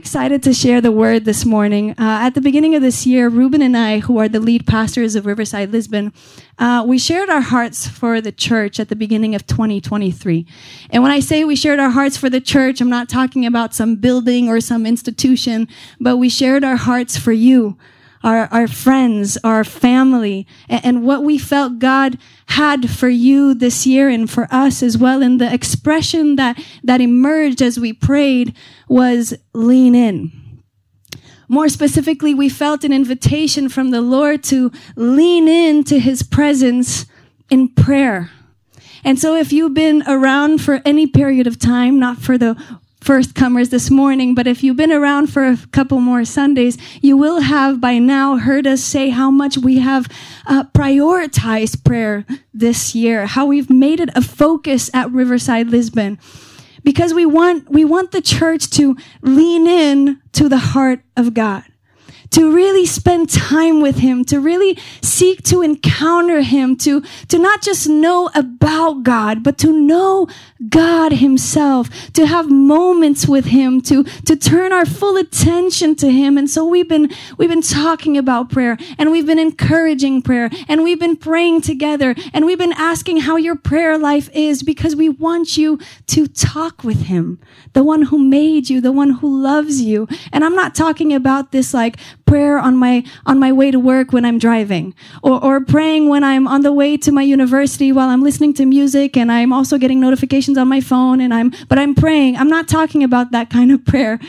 excited to share the word this morning. Uh, at the beginning of this year, Ruben and I, who are the lead pastors of Riverside Lisbon, uh, we shared our hearts for the church at the beginning of 2023. And when I say we shared our hearts for the church, I'm not talking about some building or some institution, but we shared our hearts for you, our, our friends, our family, and, and, what we felt God had for you this year and for us as well. And the expression that, that emerged as we prayed was lean in. More specifically, we felt an invitation from the Lord to lean into his presence in prayer. And so if you've been around for any period of time, not for the first comers this morning, but if you've been around for a couple more Sundays, you will have by now heard us say how much we have uh, prioritized prayer this year, how we've made it a focus at Riverside Lisbon. Because we want, we want the church to lean in to the heart of God to really spend time with him, to really seek to encounter him, to, to not just know about God, but to know God himself, to have moments with him, to, to turn our full attention to him. And so we've been, we've been talking about prayer and we've been encouraging prayer and we've been praying together and we've been asking how your prayer life is because we want you to talk with him, the one who made you, the one who loves you. And I'm not talking about this like prayer on my on my way to work when I'm driving, or, or praying when I'm on the way to my university while I'm listening to music and I'm also getting notifications on my phone and I'm but I'm praying. I'm not talking about that kind of prayer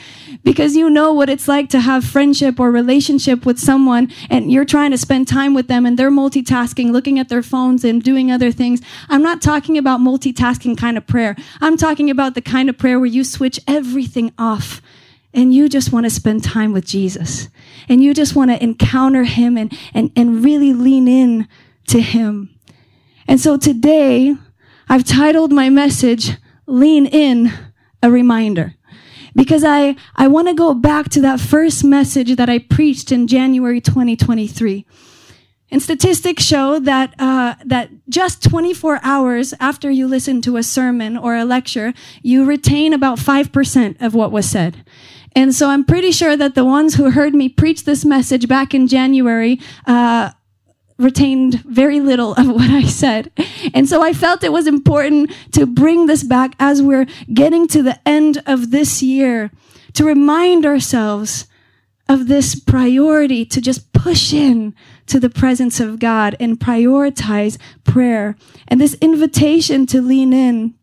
because you know what it's like to have friendship or relationship with someone and you're trying to spend time with them and they're multitasking, looking at their phones and doing other things. I'm not talking about multitasking kind of prayer. I'm talking about the kind of prayer where you switch everything off and you just want to spend time with Jesus and you just want to encounter him and, and, and really lean in to him. And so today I've titled my message, Lean In, a Reminder. Because I, I want to go back to that first message that I preached in January 2023. And statistics show that uh, that just 24 hours after you listen to a sermon or a lecture, you retain about five percent of what was said. And so I'm pretty sure that the ones who heard me preach this message back in January, uh, retained very little of what I said. And so I felt it was important to bring this back as we're getting to the end of this year to remind ourselves of this priority to just push in to the presence of God and prioritize prayer and this invitation to lean in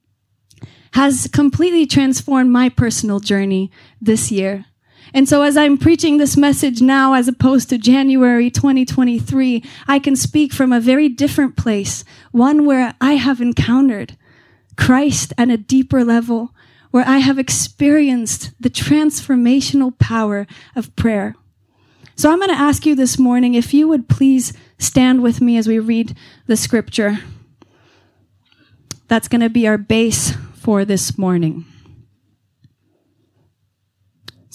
has completely transformed my personal journey this year. And so as I'm preaching this message now, as opposed to January 2023, I can speak from a very different place, one where I have encountered Christ at a deeper level, where I have experienced the transformational power of prayer. So I'm going to ask you this morning if you would please stand with me as we read the scripture. That's going to be our base for this morning.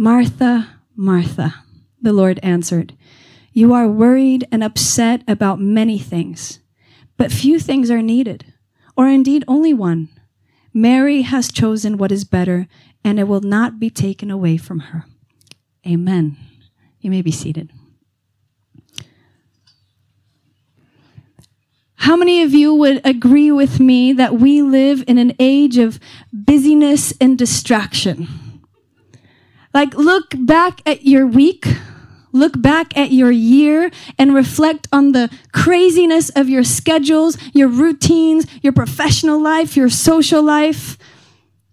Martha, Martha, the Lord answered, you are worried and upset about many things, but few things are needed, or indeed only one. Mary has chosen what is better, and it will not be taken away from her. Amen. You may be seated. How many of you would agree with me that we live in an age of busyness and distraction? Like, look back at your week, look back at your year, and reflect on the craziness of your schedules, your routines, your professional life, your social life.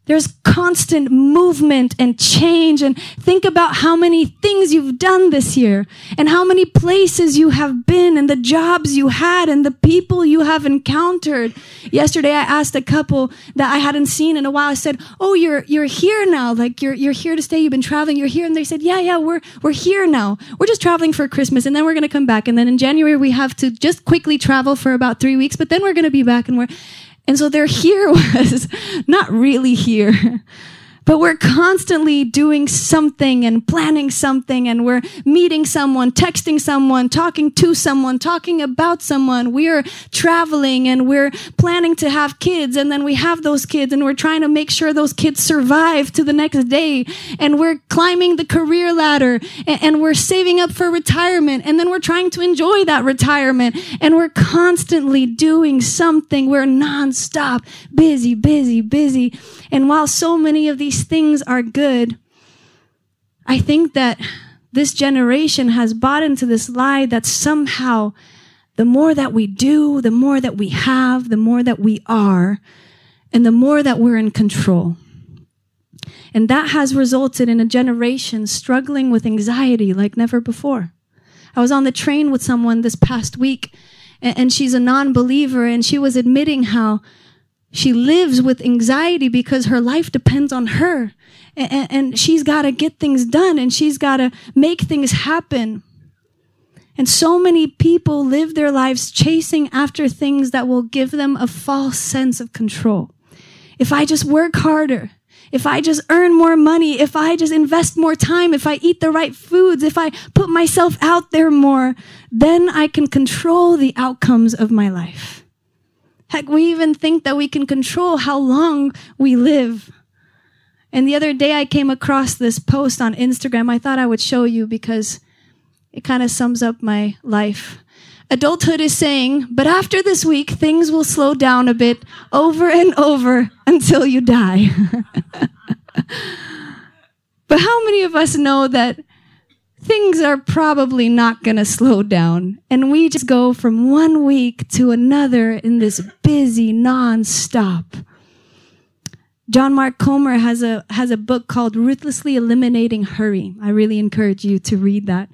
There's constant movement and change. And think about how many things you've done this year and how many places you have been and the jobs you had and the people you have encountered. Yesterday, I asked a couple that I hadn't seen in a while. I said, Oh, you're, you're here now. Like you're, you're here to stay. You've been traveling. You're here. And they said, Yeah, yeah, we're, we're here now. We're just traveling for Christmas and then we're going to come back. And then in January, we have to just quickly travel for about three weeks, but then we're going to be back and we're, and so their here was not really here. But we're constantly doing something and planning something and we're meeting someone, texting someone, talking to someone, talking about someone. We're traveling and we're planning to have kids and then we have those kids and we're trying to make sure those kids survive to the next day. And we're climbing the career ladder and, and we're saving up for retirement and then we're trying to enjoy that retirement and we're constantly doing something. We're nonstop busy, busy, busy. And while so many of these these things are good, I think that this generation has bought into this lie that somehow the more that we do, the more that we have, the more that we are, and the more that we're in control. And that has resulted in a generation struggling with anxiety like never before. I was on the train with someone this past week, and she's a non believer, and she was admitting how she lives with anxiety because her life depends on her. And, and she's got to get things done and she's got to make things happen. And so many people live their lives chasing after things that will give them a false sense of control. If I just work harder, if I just earn more money, if I just invest more time, if I eat the right foods, if I put myself out there more, then I can control the outcomes of my life. Heck, we even think that we can control how long we live. And the other day I came across this post on Instagram. I thought I would show you because it kind of sums up my life. Adulthood is saying, but after this week, things will slow down a bit over and over until you die. but how many of us know that things are probably not going to slow down. And we just go from one week to another in this busy non-stop. John Mark Comer has a, has a book called Ruthlessly Eliminating Hurry. I really encourage you to read that.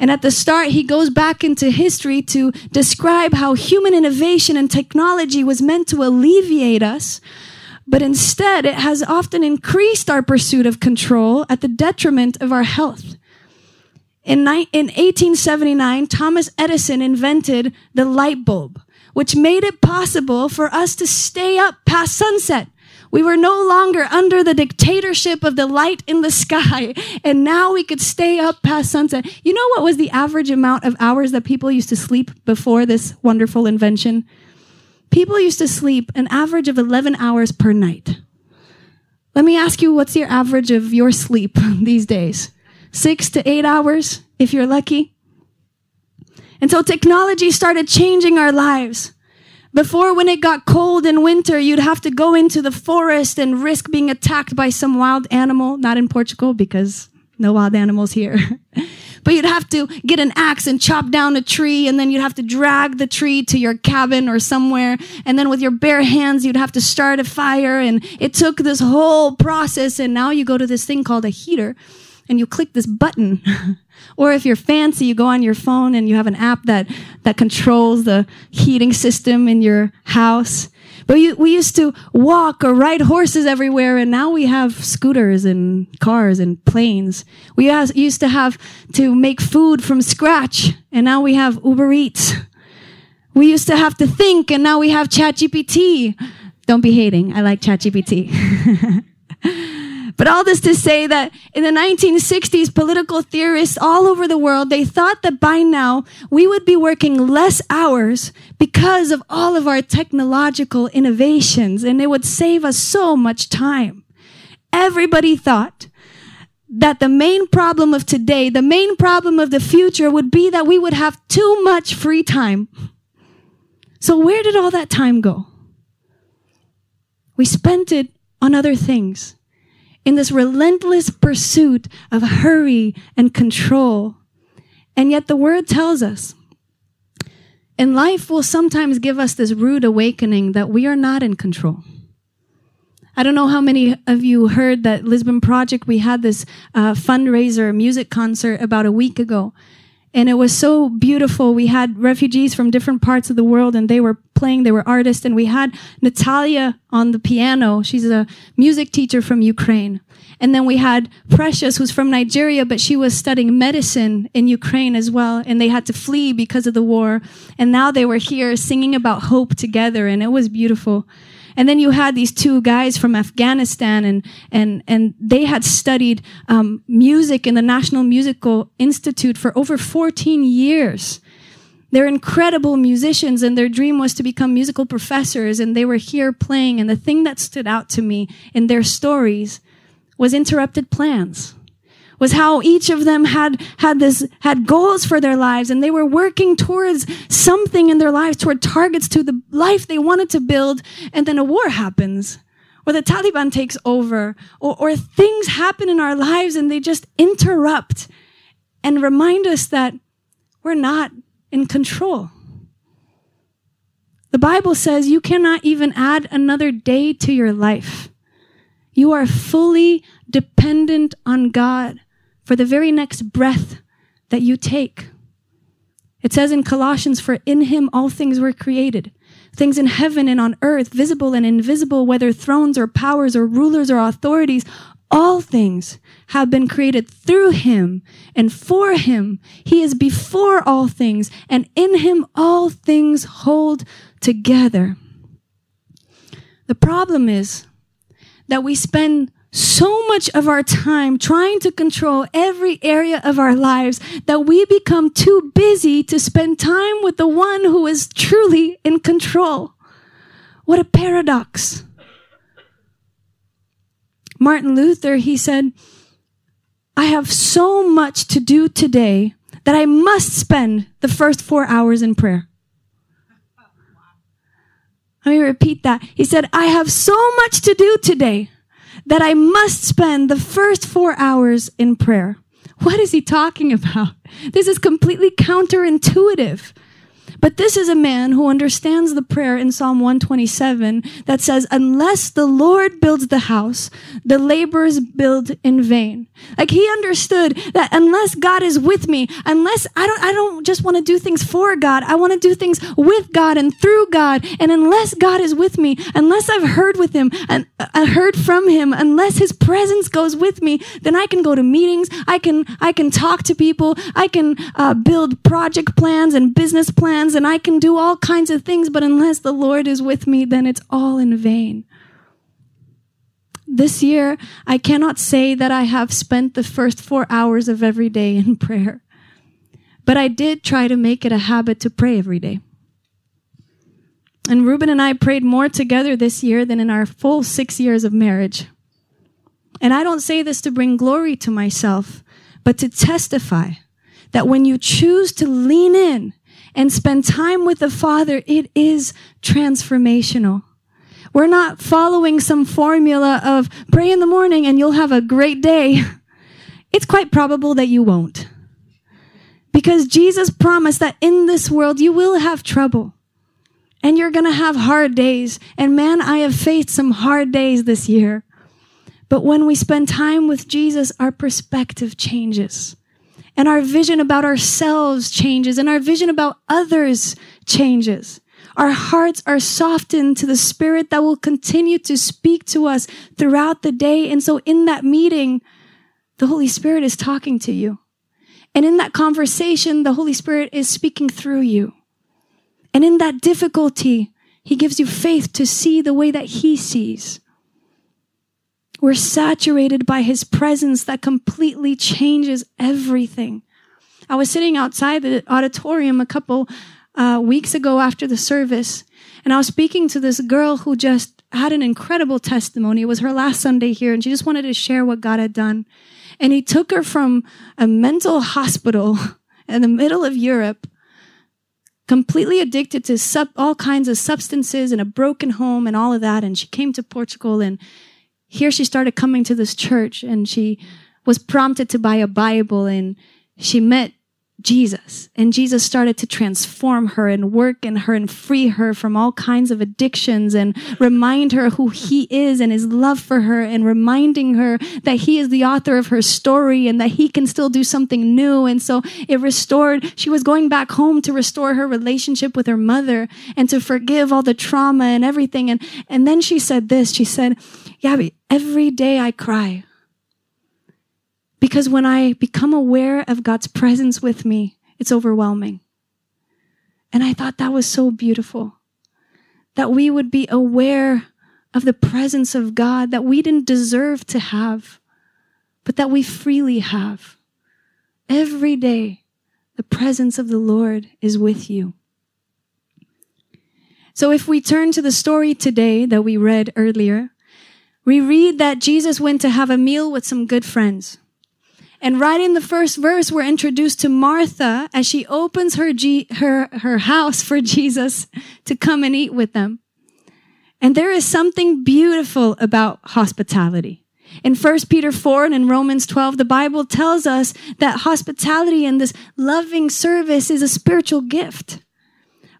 And at the start, he goes back into history to describe how human innovation and technology was meant to alleviate us, but instead it has often increased our pursuit of control at the detriment of our health. In, ni- in 1879, Thomas Edison invented the light bulb, which made it possible for us to stay up past sunset. We were no longer under the dictatorship of the light in the sky, and now we could stay up past sunset. You know what was the average amount of hours that people used to sleep before this wonderful invention? People used to sleep an average of 11 hours per night. Let me ask you, what's your average of your sleep these days? Six to eight hours if you're lucky. And so technology started changing our lives. Before, when it got cold in winter, you'd have to go into the forest and risk being attacked by some wild animal. Not in Portugal because no wild animals here. but you'd have to get an axe and chop down a tree and then you'd have to drag the tree to your cabin or somewhere. And then with your bare hands, you'd have to start a fire. And it took this whole process. And now you go to this thing called a heater and you click this button. or if you're fancy, you go on your phone and you have an app that, that controls the heating system in your house. But we, we used to walk or ride horses everywhere, and now we have scooters and cars and planes. We has, used to have to make food from scratch, and now we have Uber Eats. We used to have to think, and now we have ChatGPT. Don't be hating. I like ChatGPT. But all this to say that in the 1960s, political theorists all over the world, they thought that by now we would be working less hours because of all of our technological innovations and it would save us so much time. Everybody thought that the main problem of today, the main problem of the future would be that we would have too much free time. So where did all that time go? We spent it on other things in this relentless pursuit of hurry and control. And yet the word tells us, and life will sometimes give us this rude awakening that we are not in control. I don't know how many of you heard that Lisbon Project, we had this uh, fundraiser music concert about a week ago. And it was so beautiful. We had refugees from different parts of the world and they were playing, they were artists. And we had Natalia on the piano. She's a music teacher from Ukraine. And then we had Precious, who's from Nigeria, but she was studying medicine in Ukraine as well. And they had to flee because of the war. And now they were here singing about hope together. And it was beautiful. And then you had these two guys from Afghanistan, and and and they had studied um, music in the National Musical Institute for over 14 years. They're incredible musicians, and their dream was to become musical professors. And they were here playing. And the thing that stood out to me in their stories was interrupted plans was how each of them had, had this, had goals for their lives and they were working towards something in their lives, toward targets to the life they wanted to build. And then a war happens or the Taliban takes over or, or things happen in our lives and they just interrupt and remind us that we're not in control. The Bible says you cannot even add another day to your life. You are fully dependent on God for the very next breath that you take. It says in Colossians, For in him all things were created, things in heaven and on earth, visible and invisible, whether thrones or powers or rulers or authorities, all things have been created through him and for him. He is before all things, and in him all things hold together. The problem is that we spend so much of our time trying to control every area of our lives that we become too busy to spend time with the one who is truly in control. What a paradox. Martin Luther, he said, I have so much to do today that I must spend the first four hours in prayer. Let me repeat that. He said, I have so much to do today that I must spend the first four hours in prayer. What is he talking about? This is completely counterintuitive. But this is a man who understands the prayer in Psalm 127 that says, unless the Lord builds the house, the laborers build in vain. Like he understood that unless God is with me, unless I don't, I don't just want to do things for God. I want to do things with God and through God. And unless God is with me, unless I've heard with him and I uh, heard from him, unless his presence goes with me, then I can go to meetings. I can, I can talk to people. I can uh, build project plans and business plans and I can do all kinds of things, but unless the Lord is with me, then it's all in vain. This year, I cannot say that I have spent the first four hours of every day in prayer, but I did try to make it a habit to pray every day. And Ruben and I prayed more together this year than in our full six years of marriage. And I don't say this to bring glory to myself, but to testify that when you choose to lean in and spend time with the Father, it is transformational. We're not following some formula of pray in the morning and you'll have a great day. It's quite probable that you won't. Because Jesus promised that in this world you will have trouble and you're going to have hard days. And man, I have faced some hard days this year. But when we spend time with Jesus, our perspective changes and our vision about ourselves changes and our vision about others changes. Our hearts are softened to the spirit that will continue to speak to us throughout the day. And so in that meeting, the Holy Spirit is talking to you. And in that conversation, the Holy Spirit is speaking through you. And in that difficulty, He gives you faith to see the way that He sees. We're saturated by his presence that completely changes everything. I was sitting outside the auditorium a couple uh, weeks ago after the service, and I was speaking to this girl who just had an incredible testimony. It was her last Sunday here, and she just wanted to share what God had done. And he took her from a mental hospital in the middle of Europe, completely addicted to sub, all kinds of substances and a broken home and all of that. And she came to Portugal and here she started coming to this church and she was prompted to buy a Bible and she met Jesus. And Jesus started to transform her and work in her and free her from all kinds of addictions and remind her who he is and his love for her and reminding her that he is the author of her story and that he can still do something new. And so it restored, she was going back home to restore her relationship with her mother and to forgive all the trauma and everything. And, and then she said this, she said, Gaby, every day I cry. Because when I become aware of God's presence with me, it's overwhelming. And I thought that was so beautiful that we would be aware of the presence of God that we didn't deserve to have, but that we freely have. Every day, the presence of the Lord is with you. So if we turn to the story today that we read earlier, we read that Jesus went to have a meal with some good friends. And right in the first verse, we're introduced to Martha as she opens her, G- her, her house for Jesus to come and eat with them. And there is something beautiful about hospitality. In 1 Peter 4 and in Romans 12, the Bible tells us that hospitality and this loving service is a spiritual gift.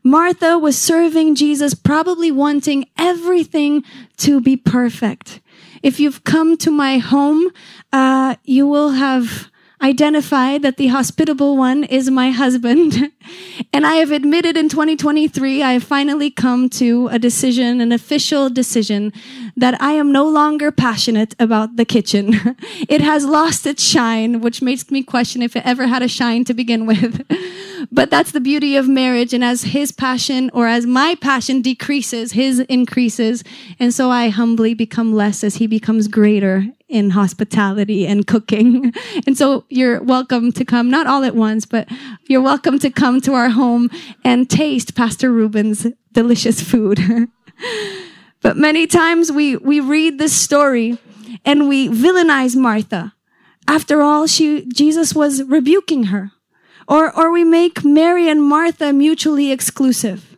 Martha was serving Jesus, probably wanting everything to be perfect. If you've come to my home, uh, you will have identified that the hospitable one is my husband. and I have admitted in 2023, I have finally come to a decision, an official decision, that I am no longer passionate about the kitchen. it has lost its shine, which makes me question if it ever had a shine to begin with. but that's the beauty of marriage. And as his passion or as my passion decreases, his increases. And so I humbly become less as he becomes greater in hospitality and cooking. And so you're welcome to come, not all at once, but you're welcome to come to our home and taste Pastor Ruben's delicious food. but many times we, we read this story and we villainize Martha. After all, she, Jesus was rebuking her. Or, or we make Mary and Martha mutually exclusive.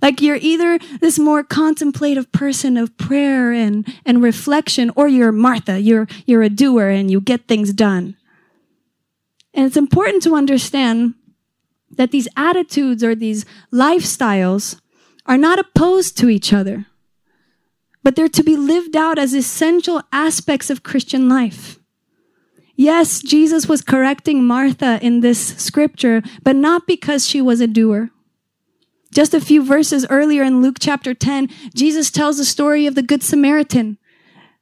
Like you're either this more contemplative person of prayer and, and reflection, or you're Martha, you're, you're a doer and you get things done. And it's important to understand that these attitudes or these lifestyles are not opposed to each other, but they're to be lived out as essential aspects of Christian life. Yes, Jesus was correcting Martha in this scripture, but not because she was a doer. Just a few verses earlier in Luke chapter 10, Jesus tells the story of the Good Samaritan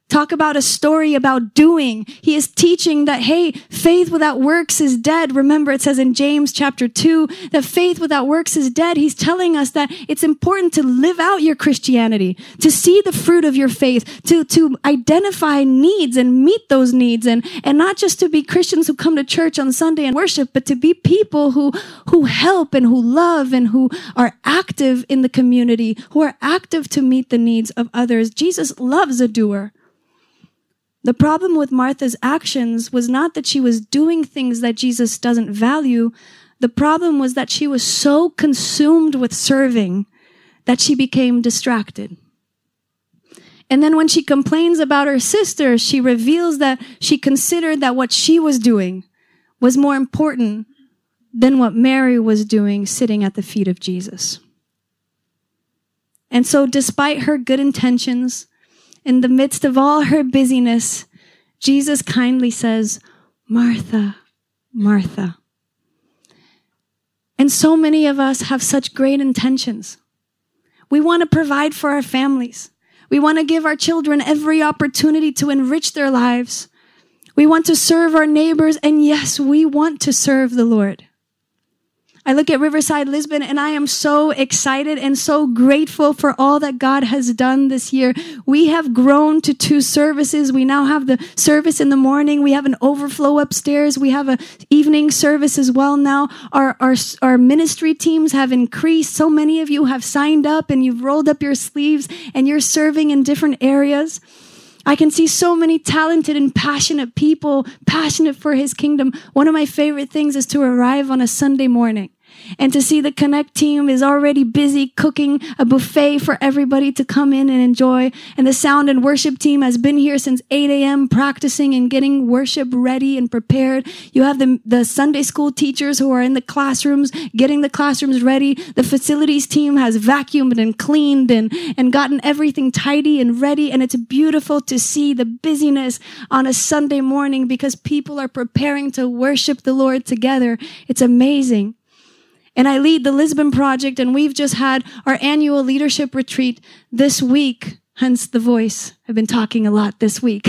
talk about a story about doing. He is teaching that, hey, faith without works is dead. Remember, it says in James chapter 2 that faith without works is dead. He's telling us that it's important to live out your Christianity, to see the fruit of your faith, to, to identify needs and meet those needs, and, and not just to be Christians who come to church on Sunday and worship, but to be people who, who help and who love and who are active in the community, who are active to meet the needs of others. Jesus loves a doer. The problem with Martha's actions was not that she was doing things that Jesus doesn't value. The problem was that she was so consumed with serving that she became distracted. And then when she complains about her sister, she reveals that she considered that what she was doing was more important than what Mary was doing sitting at the feet of Jesus. And so, despite her good intentions, in the midst of all her busyness, Jesus kindly says, Martha, Martha. And so many of us have such great intentions. We want to provide for our families. We want to give our children every opportunity to enrich their lives. We want to serve our neighbors. And yes, we want to serve the Lord. I look at Riverside Lisbon and I am so excited and so grateful for all that God has done this year. We have grown to two services. We now have the service in the morning. We have an overflow upstairs. We have an evening service as well now. Our, our, our ministry teams have increased. So many of you have signed up and you've rolled up your sleeves and you're serving in different areas. I can see so many talented and passionate people, passionate for his kingdom. One of my favorite things is to arrive on a Sunday morning and to see the Connect team is already busy cooking a buffet for everybody to come in and enjoy. And the sound and worship team has been here since 8 a.m. practicing and getting worship ready and prepared. You have the, the Sunday school teachers who are in the classrooms, getting the classrooms ready. The facilities team has vacuumed and cleaned and, and gotten everything tidy and ready. And it's beautiful to see the busyness on a Sunday morning because people are preparing to worship the Lord together. It's amazing. And I lead the Lisbon project and we've just had our annual leadership retreat this week. Hence the voice. I've been talking a lot this week.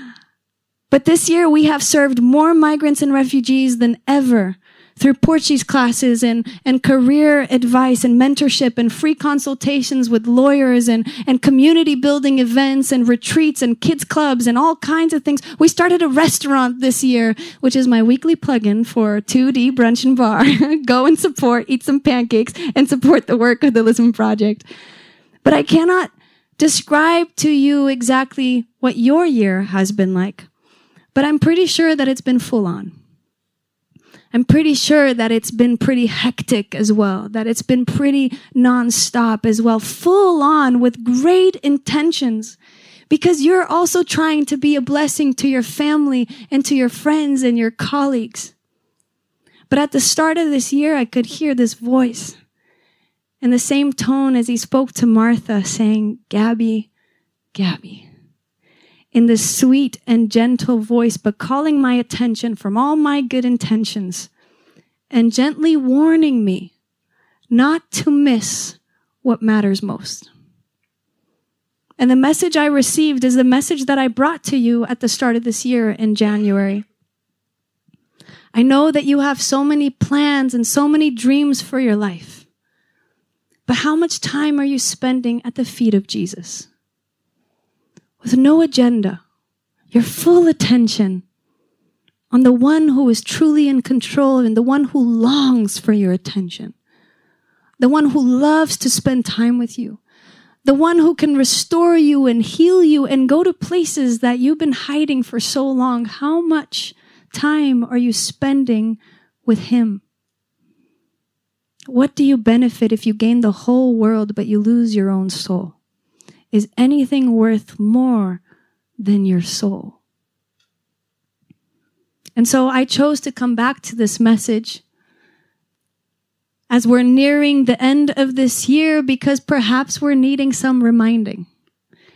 but this year we have served more migrants and refugees than ever through Portuguese classes and, and career advice and mentorship and free consultations with lawyers and, and community building events and retreats and kids clubs and all kinds of things. We started a restaurant this year, which is my weekly plug-in for 2D Brunch and Bar. Go and support, eat some pancakes and support the work of the Lisbon Project. But I cannot describe to you exactly what your year has been like, but I'm pretty sure that it's been full on. I'm pretty sure that it's been pretty hectic as well, that it's been pretty nonstop as well, full on with great intentions. Because you're also trying to be a blessing to your family and to your friends and your colleagues. But at the start of this year, I could hear this voice in the same tone as he spoke to Martha saying, Gaby, Gaby in this sweet and gentle voice, but calling my attention from all my good intentions and gently warning me not to miss what matters most. And the message I received is the message that I brought to you at the start of this year in January. I know that you have so many plans and so many dreams for your life. But how much time are you spending at the feet of Jesus? With no agenda, your full attention on the one who is truly in control and the one who longs for your attention, the one who loves to spend time with you, the one who can restore you and heal you and go to places that you've been hiding for so long. How much time are you spending with him? What do you benefit if you gain the whole world but you lose your own soul? Is anything worth more than your soul? And so I chose to come back to this message as we're nearing the end of this year because perhaps we're needing some reminding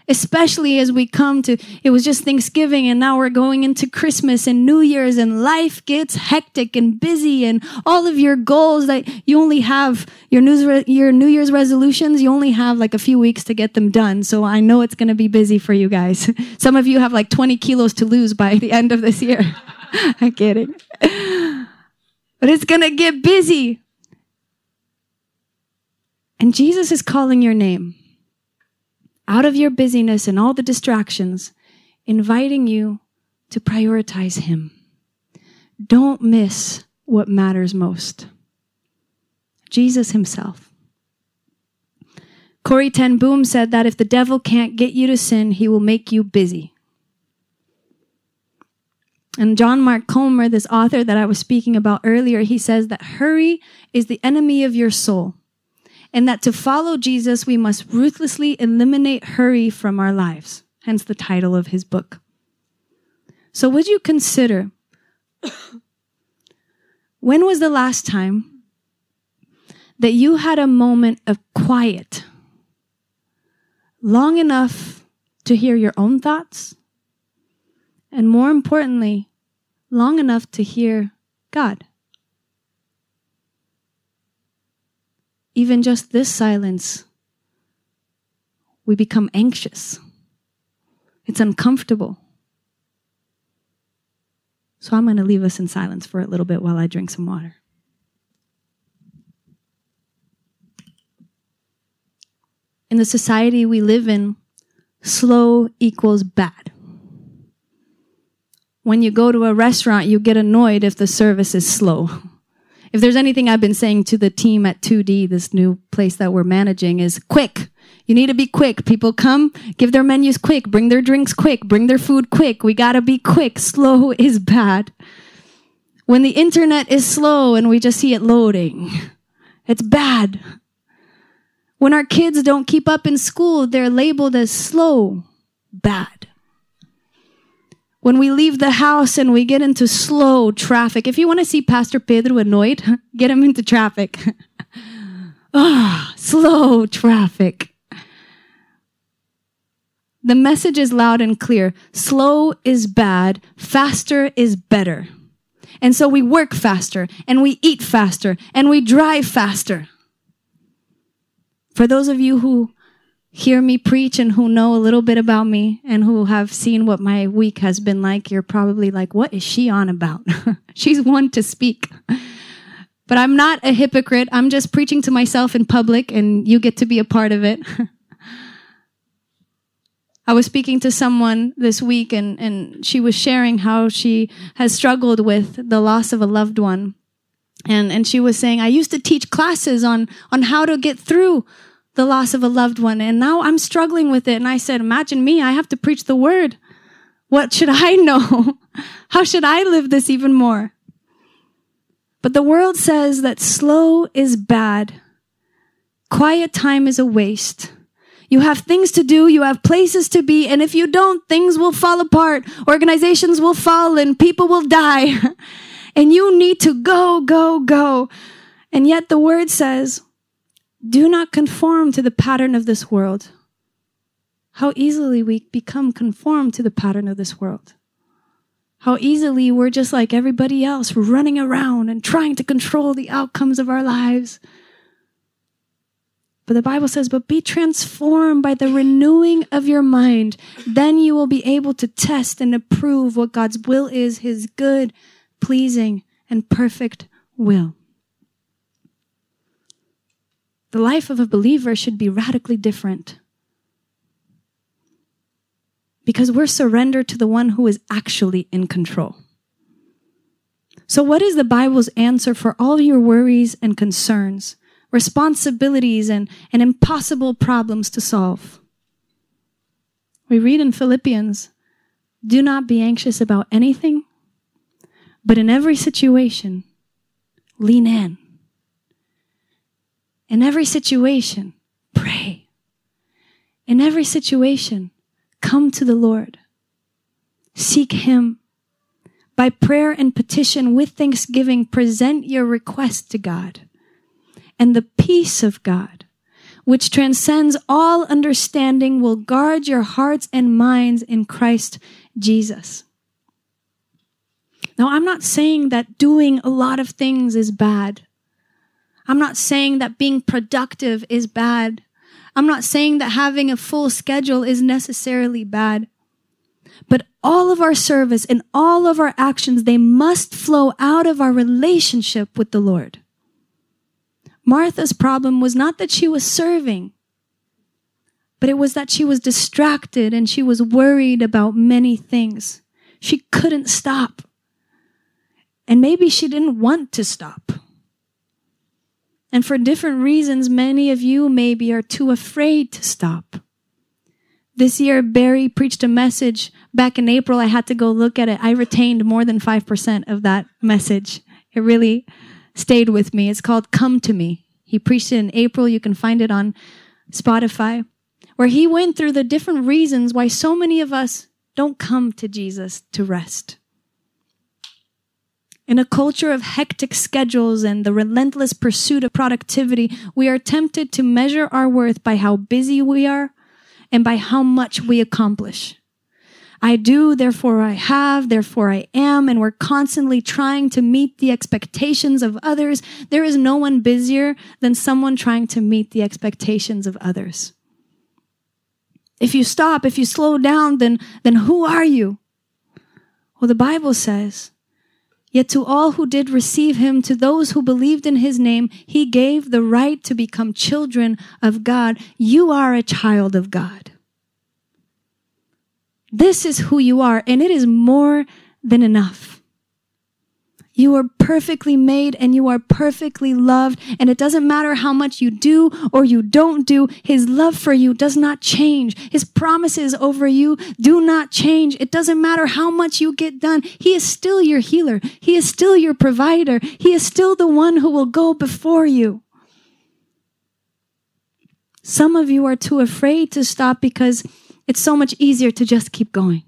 especially as we come to, it was just Thanksgiving and now we're going into Christmas and New Year's and life gets hectic and busy and all of your goals that you only have, your, news, your New Year's resolutions, you only have like a few weeks to get them done. So I know it's going to be busy for you guys. Some of you have like 20 kilos to lose by the end of this year. I'm kidding. But it's going to get busy. And Jesus is calling your name out of your busyness and all the distractions, inviting you to prioritize Him. Don't miss what matters most. Jesus Himself. Corrie Ten Boom said that if the devil can't get you to sin, he will make you busy. And John Mark Comer, this author that I was speaking about earlier, he says that hurry is the enemy of your soul and that to follow Jesus, we must ruthlessly eliminate hurry from our lives. Hence the title of his book. So, would you consider when was the last time that you had a moment of quiet long enough to hear your own thoughts? And more importantly, long enough to hear God? Even just this silence, we become anxious. It's uncomfortable. So I'm going to leave us in silence for a little bit while I drink some water. In the society we live in, slow equals bad. When you go to a restaurant, you get annoyed if the service is slow. If there's anything I've been saying to the team at 2D, this new place that we're managing is quick. You need to be quick. People come, give their menus quick, bring their drinks quick, bring their food quick. We gotta be quick. Slow is bad. When the internet is slow and we just see it loading, it's bad. When our kids don't keep up in school, they're labeled as slow, bad. When we leave the house and we get into slow traffic, if you want to see Pastor Pedro annoyed, get him into traffic. Ah, oh, slow traffic. The message is loud and clear. Slow is bad. Faster is better. And so we work faster and we eat faster and we drive faster. For those of you who hear me preach and who know a little bit about me and who have seen what my week has been like, you're probably like, what is she on about? She's one to speak. But I'm not a hypocrite. I'm just preaching to myself in public and you get to be a part of it. I was speaking to someone this week and, and she was sharing how she has struggled with the loss of a loved one. And, and she was saying, I used to teach classes on, on how to get through the loss of a loved one. And now I'm struggling with it. And I said, imagine me. I have to preach the word. What should I know? how should I live this even more? But the world says that slow is bad. Quiet time is a waste. You have things to do, you have places to be, and if you don't, things will fall apart. Organizations will fall and people will die. and you need to go, go, go. And yet the word says, do not conform to the pattern of this world. How easily we become conformed to the pattern of this world. How easily we're just like everybody else, running around and trying to control the outcomes of our lives. But the Bible says, but be transformed by the renewing of your mind. Then you will be able to test and approve what God's will is, his good, pleasing, and perfect will. The life of a believer should be radically different. Because we're surrendered to the one who is actually in control. So, what is the Bible's answer for all your worries and concerns? responsibilities and, and impossible problems to solve. We read in Philippians do not be anxious about anything, but in every situation, lean in. In every situation, pray. In every situation, come to the Lord. Seek Him. By prayer and petition with thanksgiving, present your request to God and the peace of God, which transcends all understanding, will guard your hearts and minds in Christ Jesus. Now, I'm not saying that doing a lot of things is bad. I'm not saying that being productive is bad. I'm not saying that having a full schedule is necessarily bad. But all of our service and all of our actions, they must flow out of our relationship with the Lord. Martha's problem was not that she was serving, but it was that she was distracted and she was worried about many things. She couldn't stop. And maybe she didn't want to stop. And for different reasons, many of you maybe are too afraid to stop. This year, Barry preached a message back in April. I had to go look at it. I retained more than 5% of that message. It really stayed with me. It's called Come to Me. He preached it in April. You can find it on Spotify, where he went through the different reasons why so many of us don't come to Jesus to rest. In a culture of hectic schedules and the relentless pursuit of productivity, we are tempted to measure our worth by how busy we are and by how much we accomplish. I do, therefore I have, therefore I am, and we're constantly trying to meet the expectations of others. There is no one busier than someone trying to meet the expectations of others. If you stop, if you slow down, then, then who are you? Well, the Bible says, Yet to all who did receive him, to those who believed in his name, he gave the right to become children of God. You are a child of God. This is who you are, and it is more than enough. You are perfectly made and you are perfectly loved. And it doesn't matter how much you do or you don't do. His love for you does not change. His promises over you do not change. It doesn't matter how much you get done. He is still your healer. He is still your provider. He is still the one who will go before you. Some of you are too afraid to stop because it's so much easier to just keep going.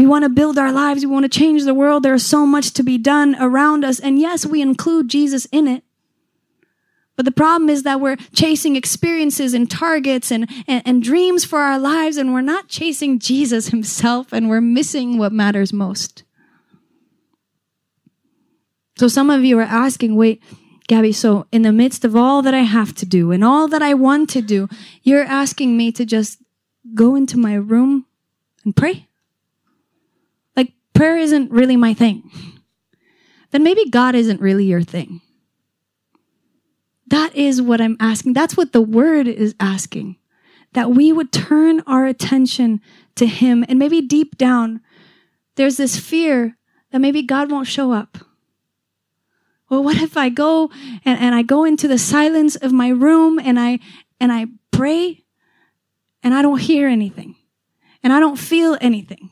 We want to build our lives. We want to change the world. There's so much to be done around us. And yes, we include Jesus in it. But the problem is that we're chasing experiences and targets and, and, and, dreams for our lives, and we're not chasing Jesus himself, and we're missing what matters most. So some of you are asking, wait, Gaby, so in the midst of all that I have to do and all that I want to do, you're asking me to just go into my room and pray? Prayer isn't really my thing, then maybe God isn't really your thing. That is what I'm asking. That's what the word is asking. That we would turn our attention to Him. And maybe deep down, there's this fear that maybe God won't show up. Well, what if I go and, and I go into the silence of my room and I and I pray and I don't hear anything and I don't feel anything?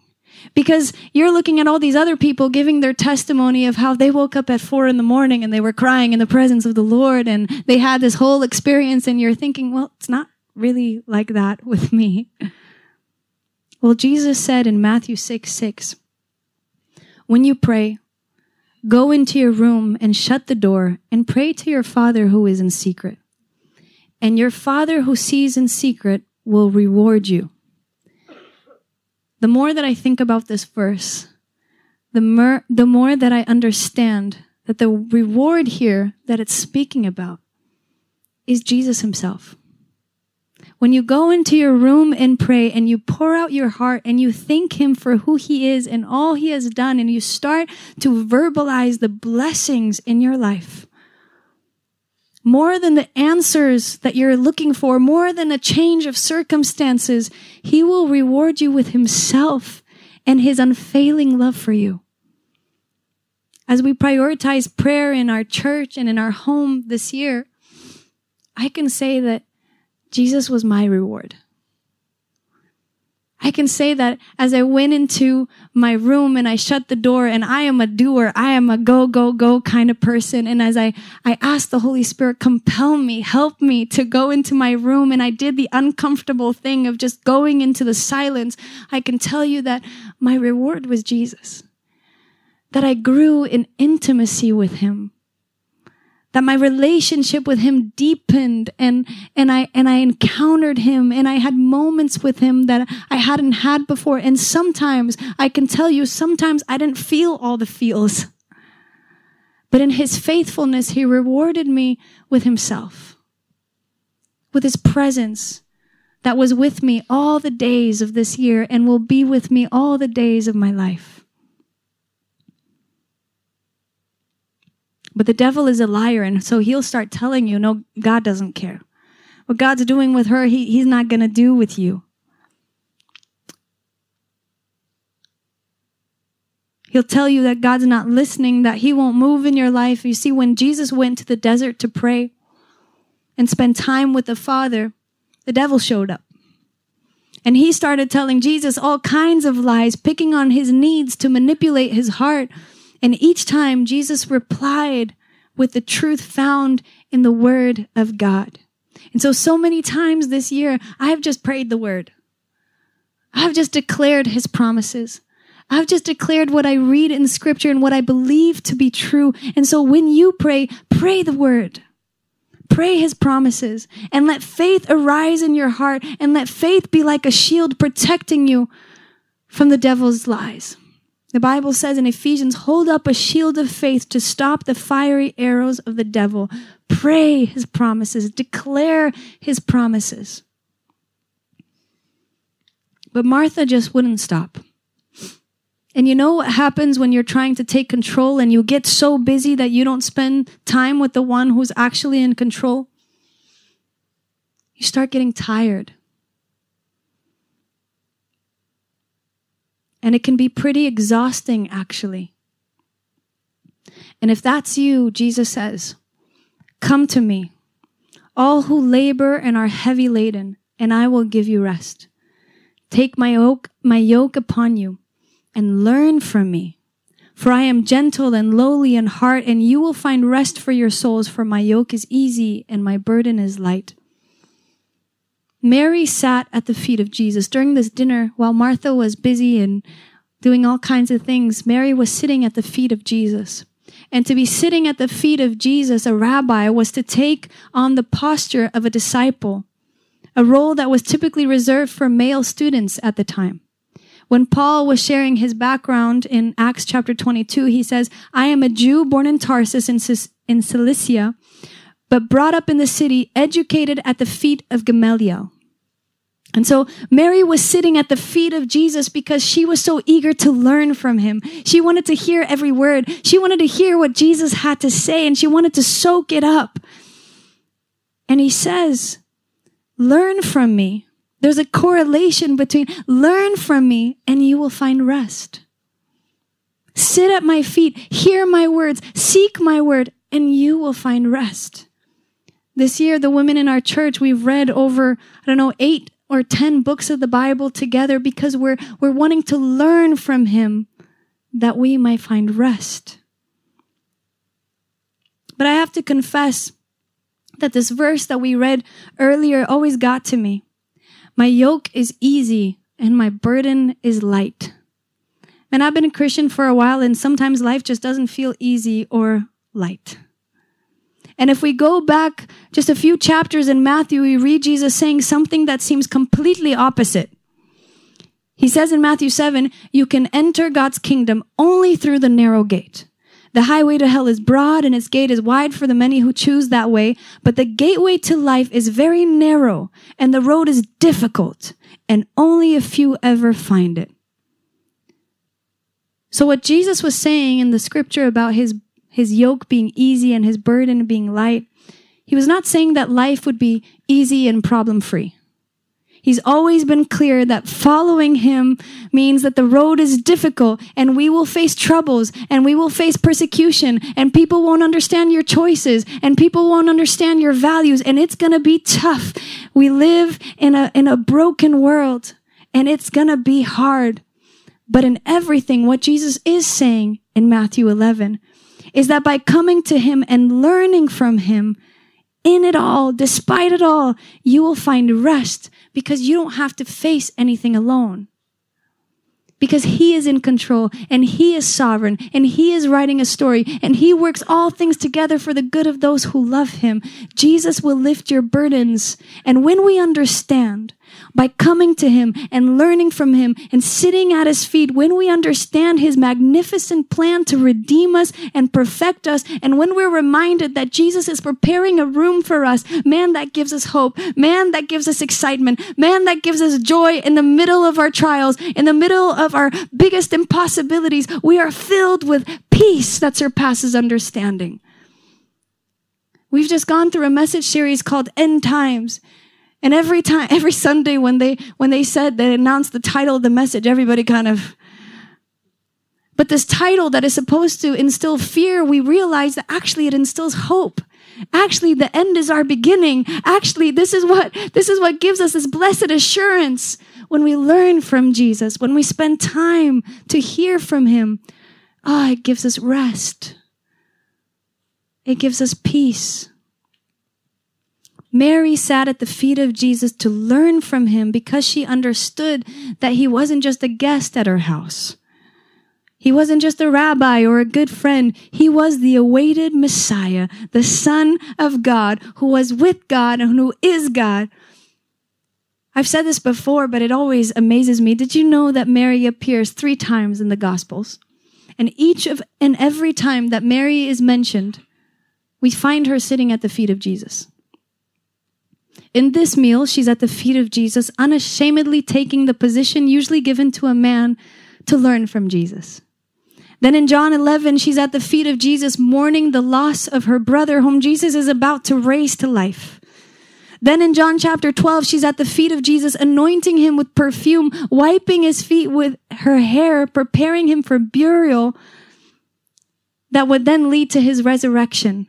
Because you're looking at all these other people giving their testimony of how they woke up at four in the morning and they were crying in the presence of the Lord and they had this whole experience and you're thinking, well, it's not really like that with me. Well, Jesus said in Matthew 6 6, when you pray, go into your room and shut the door and pray to your Father who is in secret. And your Father who sees in secret will reward you the more that I think about this verse, the more, the more that I understand that the reward here that it's speaking about is Jesus himself. When you go into your room and pray and you pour out your heart and you thank him for who he is and all he has done and you start to verbalize the blessings in your life, more than the answers that you're looking for, more than a change of circumstances, He will reward you with Himself and His unfailing love for you. As we prioritize prayer in our church and in our home this year, I can say that Jesus was my reward. I can say that as I went into my room and I shut the door and I am a doer. I am a go, go, go kind of person. And as I, I asked the Holy Spirit, compel me, help me to go into my room. And I did the uncomfortable thing of just going into the silence. I can tell you that my reward was Jesus. That I grew in intimacy with him that my relationship with him deepened and and I and I encountered him and I had moments with him that I hadn't had before. And sometimes I can tell you sometimes I didn't feel all the feels. But in his faithfulness he rewarded me with himself with his presence that was with me all the days of this year and will be with me all the days of my life But the devil is a liar, and so he'll start telling you, no, God doesn't care. What God's doing with her, he, he's not going to do with you. He'll tell you that God's not listening, that He won't move in your life. You see, when Jesus went to the desert to pray and spend time with the Father, the devil showed up. And he started telling Jesus all kinds of lies, picking on his needs to manipulate his heart. And each time Jesus replied with the truth found in the word of God. And so, so many times this year, I have just prayed the word. I've just declared his promises. I've just declared what I read in scripture and what I believe to be true. And so when you pray, pray the word. Pray his promises and let faith arise in your heart and let faith be like a shield protecting you from the devil's lies. The Bible says in Ephesians, hold up a shield of faith to stop the fiery arrows of the devil. Pray his promises, declare his promises. But Martha just wouldn't stop. And you know what happens when you're trying to take control and you get so busy that you don't spend time with the one who's actually in control? You start getting tired. And it can be pretty exhausting, actually. And if that's you, Jesus says, Come to me, all who labor and are heavy laden, and I will give you rest. Take my yoke, my yoke upon you and learn from me. For I am gentle and lowly in heart, and you will find rest for your souls, for my yoke is easy and my burden is light. Mary sat at the feet of Jesus during this dinner while Martha was busy and doing all kinds of things. Mary was sitting at the feet of Jesus. And to be sitting at the feet of Jesus, a rabbi, was to take on the posture of a disciple, a role that was typically reserved for male students at the time. When Paul was sharing his background in Acts chapter 22, he says, I am a Jew born in Tarsus in, in Cilicia, but brought up in the city, educated at the feet of Gamaliel. And so Mary was sitting at the feet of Jesus because she was so eager to learn from him. She wanted to hear every word. She wanted to hear what Jesus had to say and she wanted to soak it up. And he says, learn from me. There's a correlation between learn from me and you will find rest. Sit at my feet, hear my words, seek my word, and you will find rest. This year, the women in our church, we've read over, I don't know, eight or 10 books of the Bible together because we're, we're wanting to learn from him that we might find rest. But I have to confess that this verse that we read earlier always got to me. My yoke is easy and my burden is light. And I've been a Christian for a while and sometimes life just doesn't feel easy or light. And if we go back just a few chapters in Matthew, we read Jesus saying something that seems completely opposite. He says in Matthew 7, you can enter God's kingdom only through the narrow gate. The highway to hell is broad and its gate is wide for the many who choose that way, but the gateway to life is very narrow and the road is difficult and only a few ever find it. So what Jesus was saying in the scripture about his his yoke being easy and his burden being light. He was not saying that life would be easy and problem free. He's always been clear that following him means that the road is difficult and we will face troubles and we will face persecution and people won't understand your choices and people won't understand your values and it's going to be tough. We live in a, in a broken world and it's going to be hard. But in everything, what Jesus is saying in Matthew 11 is that by coming to him and learning from him, in it all, despite it all, you will find rest because you don't have to face anything alone. Because he is in control and he is sovereign and he is writing a story and he works all things together for the good of those who love him. Jesus will lift your burdens. And when we understand by coming to him and learning from him and sitting at his feet when we understand his magnificent plan to redeem us and perfect us and when we're reminded that Jesus is preparing a room for us man that gives us hope. Man that gives us excitement. Man that gives us joy in the middle of our trials in the middle of our biggest impossibilities. We are filled with peace that surpasses understanding. We've just gone through a message series called End Times. And every time, every Sunday when they, when they said, they announced the title of the message, everybody kind of, but this title that is supposed to instill fear, we realize that actually it instills hope. Actually, the end is our beginning. Actually, this is what, this is what gives us this blessed assurance when we learn from Jesus, when we spend time to hear from him. Ah, oh, it gives us rest. It gives us peace. Mary sat at the feet of Jesus to learn from him because she understood that he wasn't just a guest at her house. He wasn't just a rabbi or a good friend. He was the awaited Messiah, the Son of God, who was with God and who is God. I've said this before, but it always amazes me. Did you know that Mary appears three times in the Gospels? And each of and every time that Mary is mentioned, we find her sitting at the feet of Jesus. In this meal, she's at the feet of Jesus, unashamedly taking the position usually given to a man to learn from Jesus. Then in John 11, she's at the feet of Jesus, mourning the loss of her brother, whom Jesus is about to raise to life. Then in John chapter 12, she's at the feet of Jesus, anointing him with perfume, wiping his feet with her hair, preparing him for burial. that would then lead to his resurrection.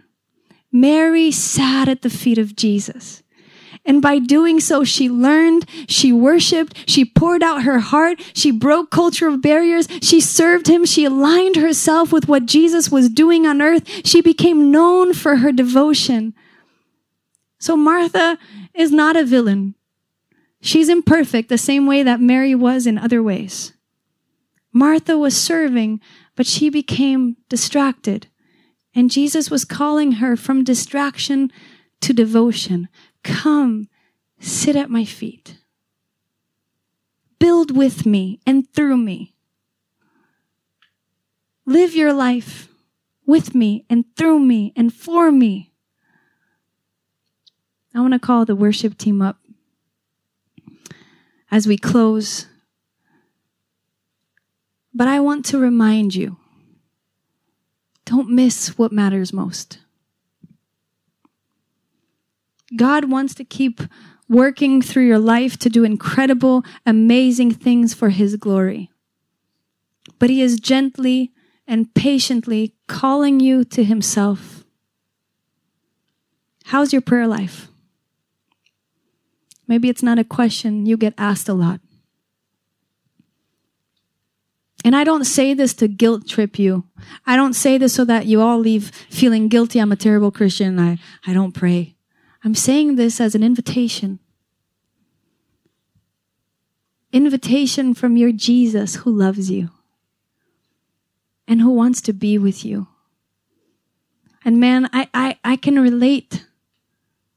Mary sat at the feet of Jesus. And by doing so, she learned, she worshiped, she poured out her heart, she broke cultural barriers, she served him, she aligned herself with what Jesus was doing on earth. She became known for her devotion. So Martha is not a villain. She's imperfect the same way that Mary was in other ways. Martha was serving, but she became distracted. And Jesus was calling her from distraction to devotion. Come, sit at my feet. Build with me and through me. Live your life with me and through me and for me. I want to call the worship team up as we close. But I want to remind you don't miss what matters most. God wants to keep working through your life to do incredible, amazing things for His glory. But He is gently and patiently calling you to Himself. How's your prayer life? Maybe it's not a question you get asked a lot. And I don't say this to guilt trip you. I don't say this so that you all leave feeling guilty. I'm a terrible Christian. I, I don't pray. I'm saying this as an invitation. Invitation from your Jesus who loves you and who wants to be with you. And man, I, I, I can relate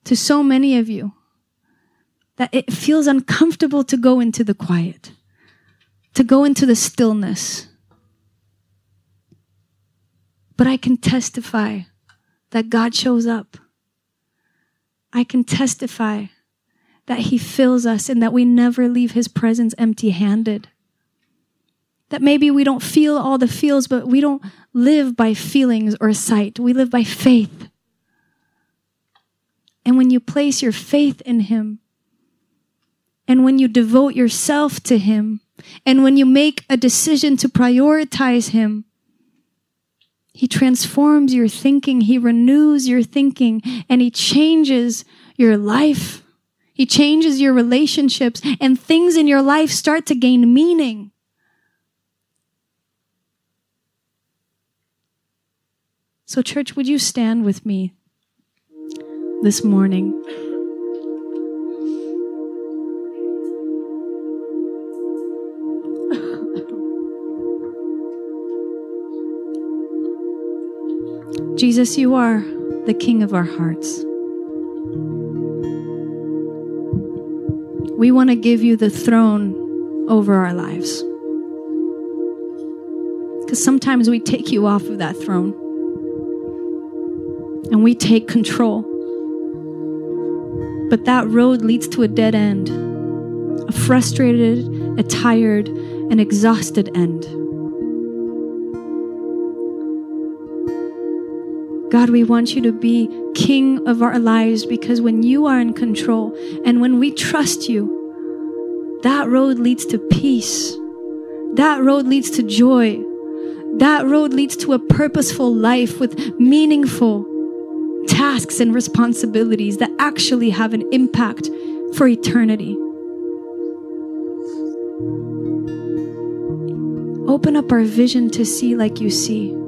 to so many of you that it feels uncomfortable to go into the quiet, to go into the stillness. But I can testify that God shows up. I can testify that He fills us and that we never leave His presence empty handed. That maybe we don't feel all the feels, but we don't live by feelings or sight. We live by faith. And when you place your faith in Him, and when you devote yourself to Him, and when you make a decision to prioritize Him, He transforms your thinking, He renews your thinking, and He changes your life. He changes your relationships, and things in your life start to gain meaning. So, church, would you stand with me this morning? Jesus, you are the King of our hearts. We want to give you the throne over our lives. Because sometimes we take you off of that throne and we take control. But that road leads to a dead end, a frustrated, a tired, an exhausted end. God, we want you to be king of our lives because when you are in control and when we trust you, that road leads to peace. That road leads to joy. That road leads to a purposeful life with meaningful tasks and responsibilities that actually have an impact for eternity. Open up our vision to see like you see.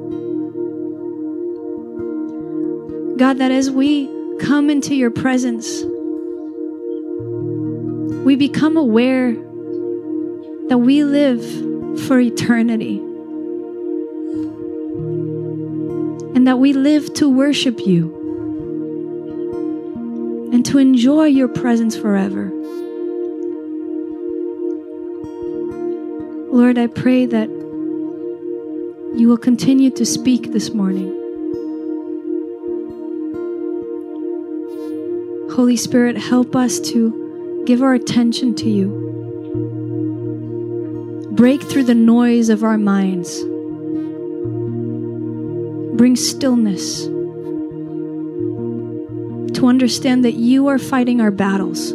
God, that as we come into your presence, we become aware that we live for eternity and that we live to worship you and to enjoy your presence forever. Lord, I pray that you will continue to speak this morning. Holy Spirit, help us to give our attention to you. Break through the noise of our minds. Bring stillness to understand that you are fighting our battles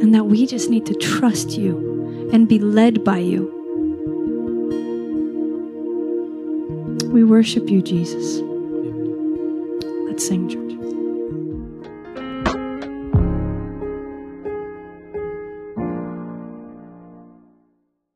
and that we just need to trust you and be led by you. We worship you, Jesus. Let's sing.